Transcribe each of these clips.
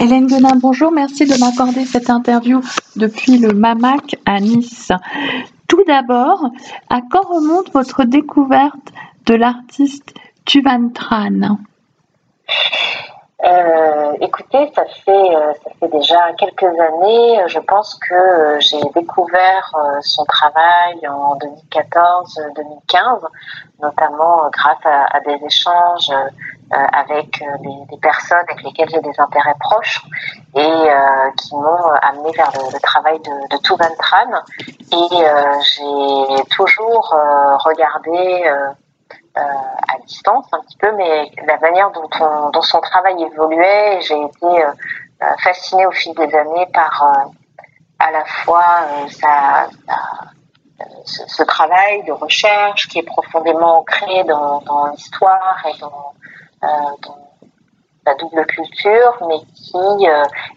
Hélène Guenin, bonjour. Merci de m'accorder cette interview depuis le MAMAC à Nice. Tout d'abord, à quand remonte votre découverte de l'artiste Tuvan Tran euh, écoutez, ça fait, euh, ça fait déjà quelques années. Je pense que euh, j'ai découvert son travail en 2014-2015, notamment grâce à, des échanges avec des, personnes avec lesquelles j'ai des intérêts proches et qui m'ont amené vers le, travail de, de Tuvan Tran. Et j'ai toujours regardé euh, à distance un petit peu, mais la manière dont, dont son travail évoluait, j'ai été euh, euh, fascinée au fil des années par à la fois sa, ce, travail de recherche qui est profondément ancré dans, dans l'histoire et dans, dans, la double culture, mais qui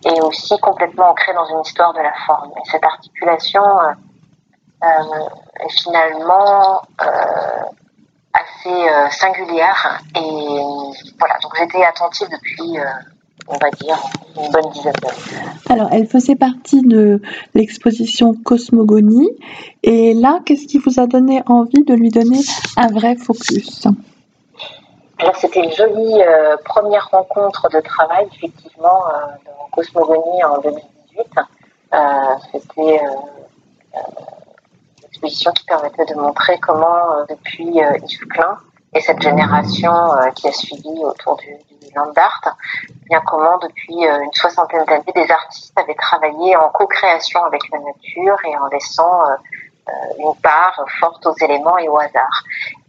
est aussi complètement ancré dans une histoire de la forme. Et cette articulation est finalement assez euh, singulière. Et voilà, donc j'étais attentive depuis, euh, on va dire, une bonne dizaine d'années. Alors, elle faisait partie de l'exposition Cosmogonie. Et là, qu'est-ce qui vous a donné envie de lui donner un vrai focus? C'était une jolie euh, première rencontre de travail, effectivement, dans Cosmogonie en 2018. c'était qui permettait de montrer comment, euh, depuis euh, Yves Klein et cette génération euh, qui a suivi autour du, du land art, eh bien comment depuis une soixantaine d'années, des artistes avaient travaillé en co-création avec la nature et en laissant une part forte aux éléments et au hasard.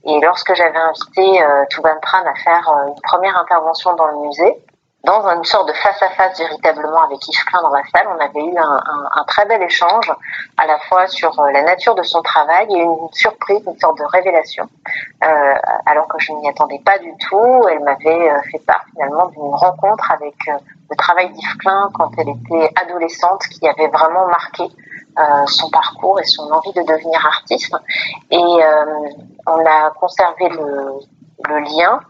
Et lorsque j'avais invité euh, Touban Tran à faire une première intervention dans le musée, dans une sorte de face-à-face véritablement avec Yves Klein dans la salle. On avait eu un, un, très bel échange à la fois sur euh, la nature de son travail et une surprise, une sorte de révélation. Euh, alors que je n'y attendais pas du tout, elle m'avait euh, fait part finalement d'une rencontre avec euh, le travail d'Yves Klein quand elle était adolescente qui avait vraiment marqué euh, son parcours et son envie de devenir artiste. Et on a conservé le, le lien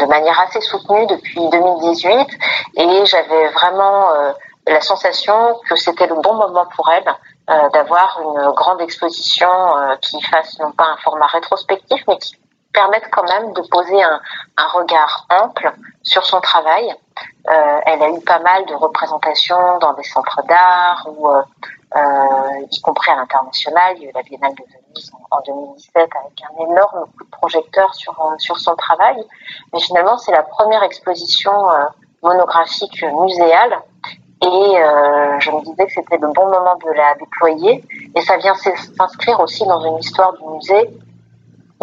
de manière assez soutenue depuis 2018 et j'avais vraiment euh, la sensation que c'était le bon moment pour elle euh, d'avoir une grande exposition euh, qui fasse non pas un format rétrospectif mais qui permette quand même de poser un, un regard ample sur son travail. Elle a eu pas mal de représentations dans des centres d'art ou y compris à l'international. Il y a eu la Biennale de en 2017 avec un énorme coup de projecteur sur, euh, sur son travail. Mais finalement, c'est la première exposition euh, monographique muséale et euh, je me disais que c'était le bon moment de la déployer. Et ça vient s'inscrire aussi dans une histoire du musée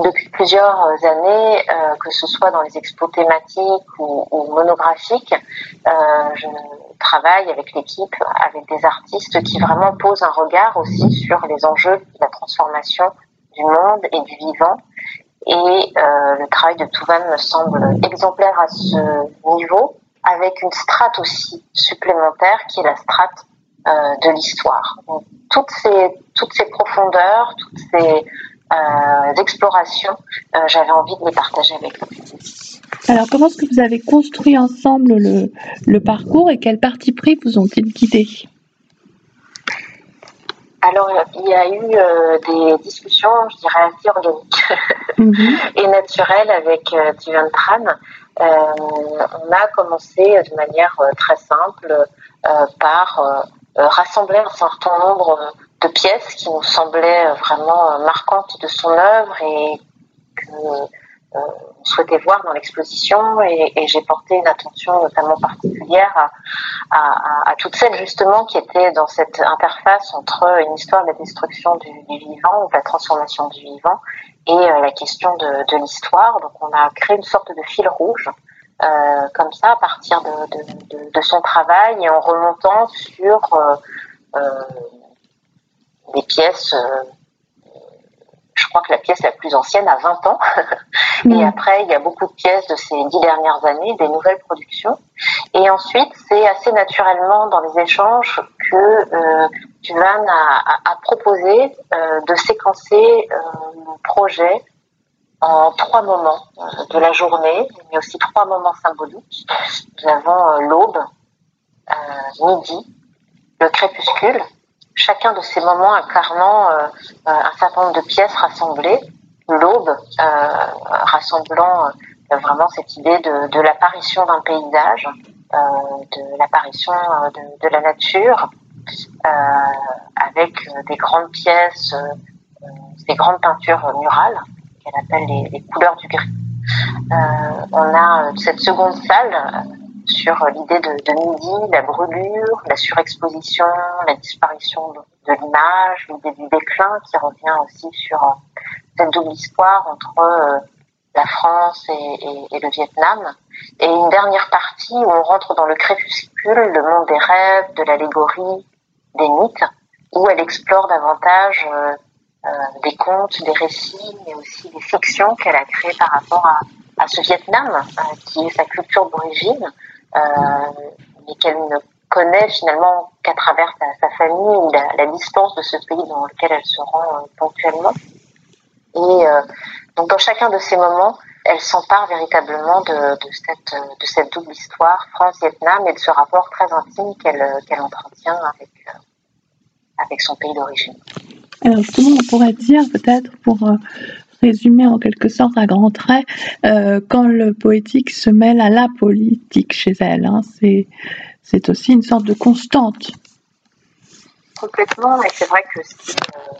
depuis plusieurs années, que ce soit dans les expos thématiques ou, monographiques. je travaille avec l'équipe, avec des artistes qui vraiment posent un regard aussi sur les enjeux de la transformation du monde et du vivant. Et euh, le travail de Touvan me semble exemplaire à ce niveau, avec une strate aussi supplémentaire qui est la strate euh, de l'histoire. Toutes ces, toutes ces profondeurs, toutes ces euh, explorations, euh, j'avais envie de les partager avec vous. Alors, comment est-ce que vous avez construit ensemble le, le parcours et quels partis pris vous ont-ils guidé alors, il y a eu euh, des discussions, je dirais, assez organiques mhm. et naturelles avec euh, Tran. Euh, on a commencé de manière euh, très simple euh, par rassembler un certain nombre de pièces qui nous semblaient vraiment marquantes de son œuvre et que euh, souhaitait voir dans l'exposition et, et j'ai porté une attention notamment particulière à, à, à, toutes celles justement qui étaient dans cette interface entre une histoire de la destruction du, du vivant ou de la transformation du vivant et euh, la question de, de l'histoire. Donc on a créé une sorte de fil rouge euh, comme ça à partir de, de, de, son travail et en remontant sur euh, euh des pièces je crois que la pièce la plus ancienne a 20 ans. et après, il y a beaucoup de pièces de ces dix dernières années, des nouvelles productions. Et ensuite, c'est assez naturellement dans les échanges que euh, a, proposé euh, de séquencer euh, le projet en trois moments de la journée, mais aussi trois moments symboliques. Nous avons l'aube, midi, le crépuscule, chacun de ces moments incarnant un certain nombre de pièces rassemblées, l'aube rassemblant vraiment cette idée de, l'apparition d'un paysage, de l'apparition de, la nature, avec des grandes pièces, des grandes peintures murales qu'elle appelle les, couleurs du gris. Euh, on a cette seconde salle sur l'idée de, midi, la brûlure, la surexposition, la disparition de, l'image, l'idée du déclin qui revient aussi sur cette double histoire entre euh, la France et, le Vietnam. Et une dernière partie où on rentre dans le crépuscule, le monde des rêves, de l'allégorie, des mythes, où elle explore davantage euh, euh, des contes, des récits, mais aussi des fictions qu'elle a créées par rapport à, ce Vietnam, euh, qui est sa culture d'origine, euh, mais qu'elle ne connaît finalement qu'à travers sa, famille ou la, distance de ce pays dans lequel elle se rend ponctuellement. Et donc dans chacun de ces moments, elle s'empare véritablement de, cette, double histoire France-Vietnam et de ce rapport très intime qu'elle entretient avec, avec son pays d'origine. Alors justement, on pourrait dire peut-être pour euh, résumer en quelque sorte à grands traits, euh, quand le poétique se mêle à la politique chez elle, hein, c'est, aussi une sorte de constante. Complètement, et c'est vrai que ce qui euh,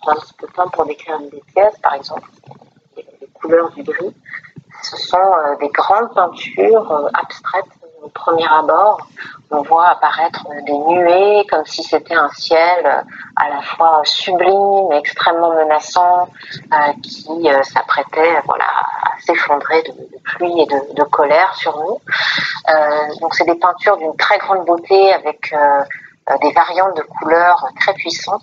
prend un petit peu de temps pour décrire une des pièces, par exemple, les, couleurs du gris, ce sont des grandes peintures abstraites au premier abord, on voit apparaître des nuées comme si c'était un ciel à la fois sublime et extrêmement menaçant euh, qui euh, s'apprêtait voilà, à s'effondrer de, pluie et de, colère sur nous. Euh, donc c'est des peintures d'une très grande beauté avec des variantes de couleurs très puissantes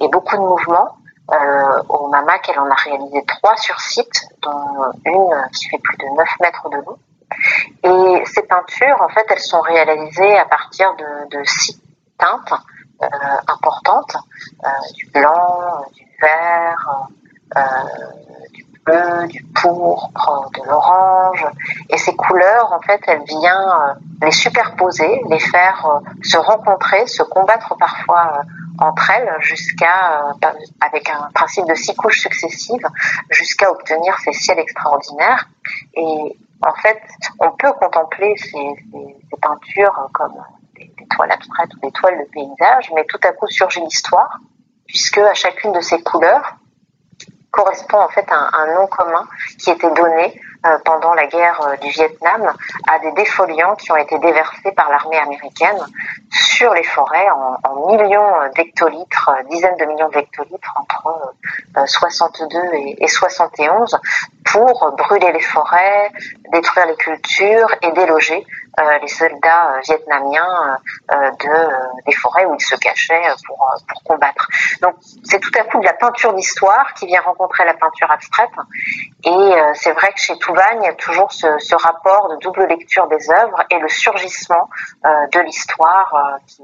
et, beaucoup de mouvements. Euh, au MAMAC, elle en a réalisé trois sur site, dont une qui fait plus de 9 mètres de long. Et ces peintures, en fait, elles sont réalisées à partir de, six teintes euh, importantes, euh, du blanc, du vert, euh, du bleu, du pourpre, de l'orange. Et ces couleurs, en fait, elle vient les superposer, les faire se rencontrer, se combattre parfois entre elles jusqu'à, avec un principe de six couches successives, jusqu'à obtenir ces ciels extraordinaires. Et en fait, on peut contempler ces, peintures comme des, toiles abstraites ou des toiles de paysage, mais tout à coup surgit l'histoire, puisque à chacune de ces couleurs correspond en fait un, nom commun qui était donné euh, pendant la guerre euh, du Vietnam à des défoliants qui ont été déversés par l'armée américaine sur les forêts en, millions d'hectolitres, dizaines de millions d'hectolitres entre 62 euh, et, et 71 pour brûler les forêts, détruire les cultures et déloger euh, les soldats euh, vietnamiens euh, de, des forêts où ils se cachaient pour, pour combattre. Donc c'est tout à coup de la peinture d'histoire qui vient rencontrer la peinture abstraite. Et c'est vrai que chez Touvagne, il y a toujours ce, ce, rapport de double lecture des œuvres et le surgissement de l'histoire qui,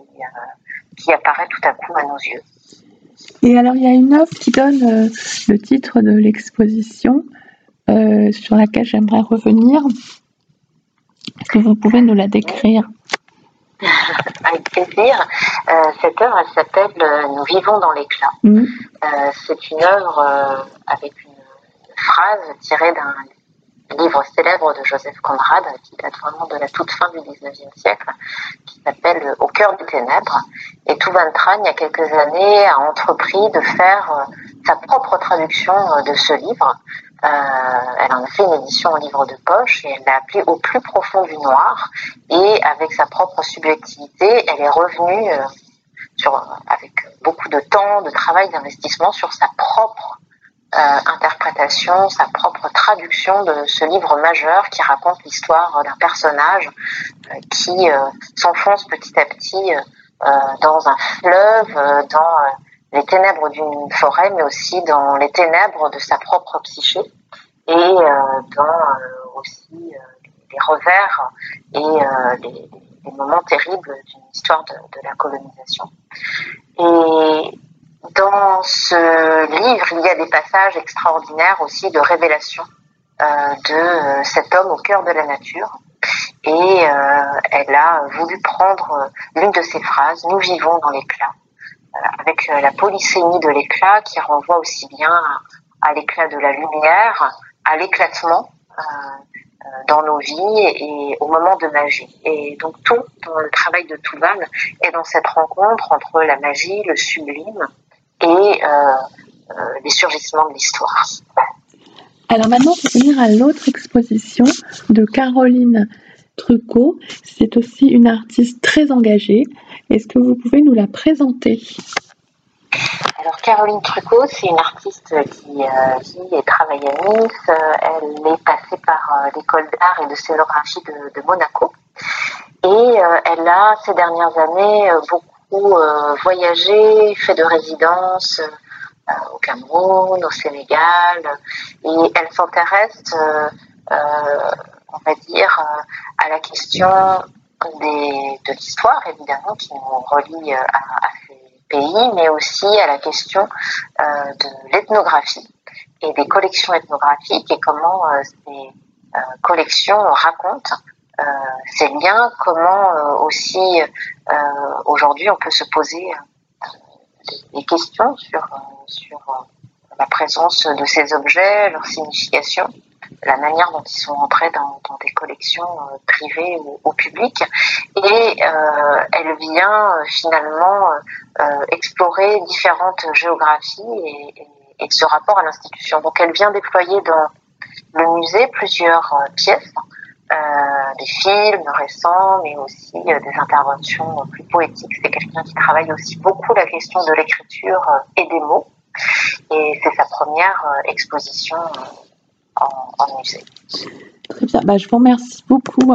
qui apparaît tout à coup à nos yeux. Et alors, il y a une œuvre qui donne le titre de l'exposition sur laquelle j'aimerais revenir. Est-ce que vous pouvez nous la décrire? Avec plaisir. Euh, cette œuvre, elle s'appelle euh, Nous vivons dans l'éclat. Mm. Euh, c'est une œuvre avec une, phrase tirée d'un livre célèbre de Joseph Conrad, qui date vraiment de la toute fin du 19e siècle, qui s'appelle Au cœur des ténèbres. Et Van Tran, il y a quelques années, a entrepris de faire sa propre traduction de ce livre, euh, elle en a fait une édition en livre de poche et elle l'a appelé Au plus profond du noir. Et avec sa propre subjectivité, elle est revenue euh, sur, avec beaucoup de temps, de travail, d'investissement sur sa propre euh, interprétation, sa propre traduction de ce livre majeur qui raconte l'histoire d'un personnage qui s'enfonce petit à petit dans un fleuve, dans les ténèbres d'une forêt, mais aussi dans les ténèbres de sa propre psyché et euh, dans euh, aussi euh, les revers et les, moments terribles d'une histoire de, la colonisation. Et dans ce livre, il y a des passages extraordinaires aussi de révélation de cet homme au cœur de la nature. Et elle a voulu prendre l'une de ces phrases, Nous vivons dans l'éclat, avec la polysémie de l'éclat qui renvoie aussi bien à l'éclat de la lumière, à l'éclatement euh, dans nos vies et au moment de magie. Et donc tout dans le travail de Touval est dans cette rencontre entre la magie, le sublime et euh, euh, les surgissements de l'histoire. Alors maintenant, pour venir à l'autre exposition de Caroline Trucot, c'est aussi une artiste très engagée. Est-ce que vous pouvez nous la présenter? Alors Caroline Trucot, c'est une artiste qui euh, vit et travaille à Nice. Elle est passée par euh, l'école d'art et de scénographie de, Monaco. Et euh, elle a ces dernières années beaucoup voyagé, fait de résidences au Cameroun, au Sénégal. Et elle s'intéresse, on va dire, à la question de l'histoire, évidemment, qui nous relie à, à pays, mais aussi à la question euh, de l'ethnographie et des collections ethnographiques et comment euh, ces euh, collections racontent ces liens, comment aussi aujourd'hui on peut se poser des questions sur la présence de ces objets, leur signification, la manière dont ils sont entrés dans, des collections euh, privées ou, au public. Et euh, elle vient euh, finalement explorer différentes géographies et, ce rapport à l'institution. Donc elle vient déployer dans le musée plusieurs pièces. des films récents, mais aussi des interventions plus poétiques. C'est quelqu'un qui travaille aussi beaucoup la question de l'écriture et des mots. Et c'est sa première exposition Très bien, bah, je vous remercie beaucoup.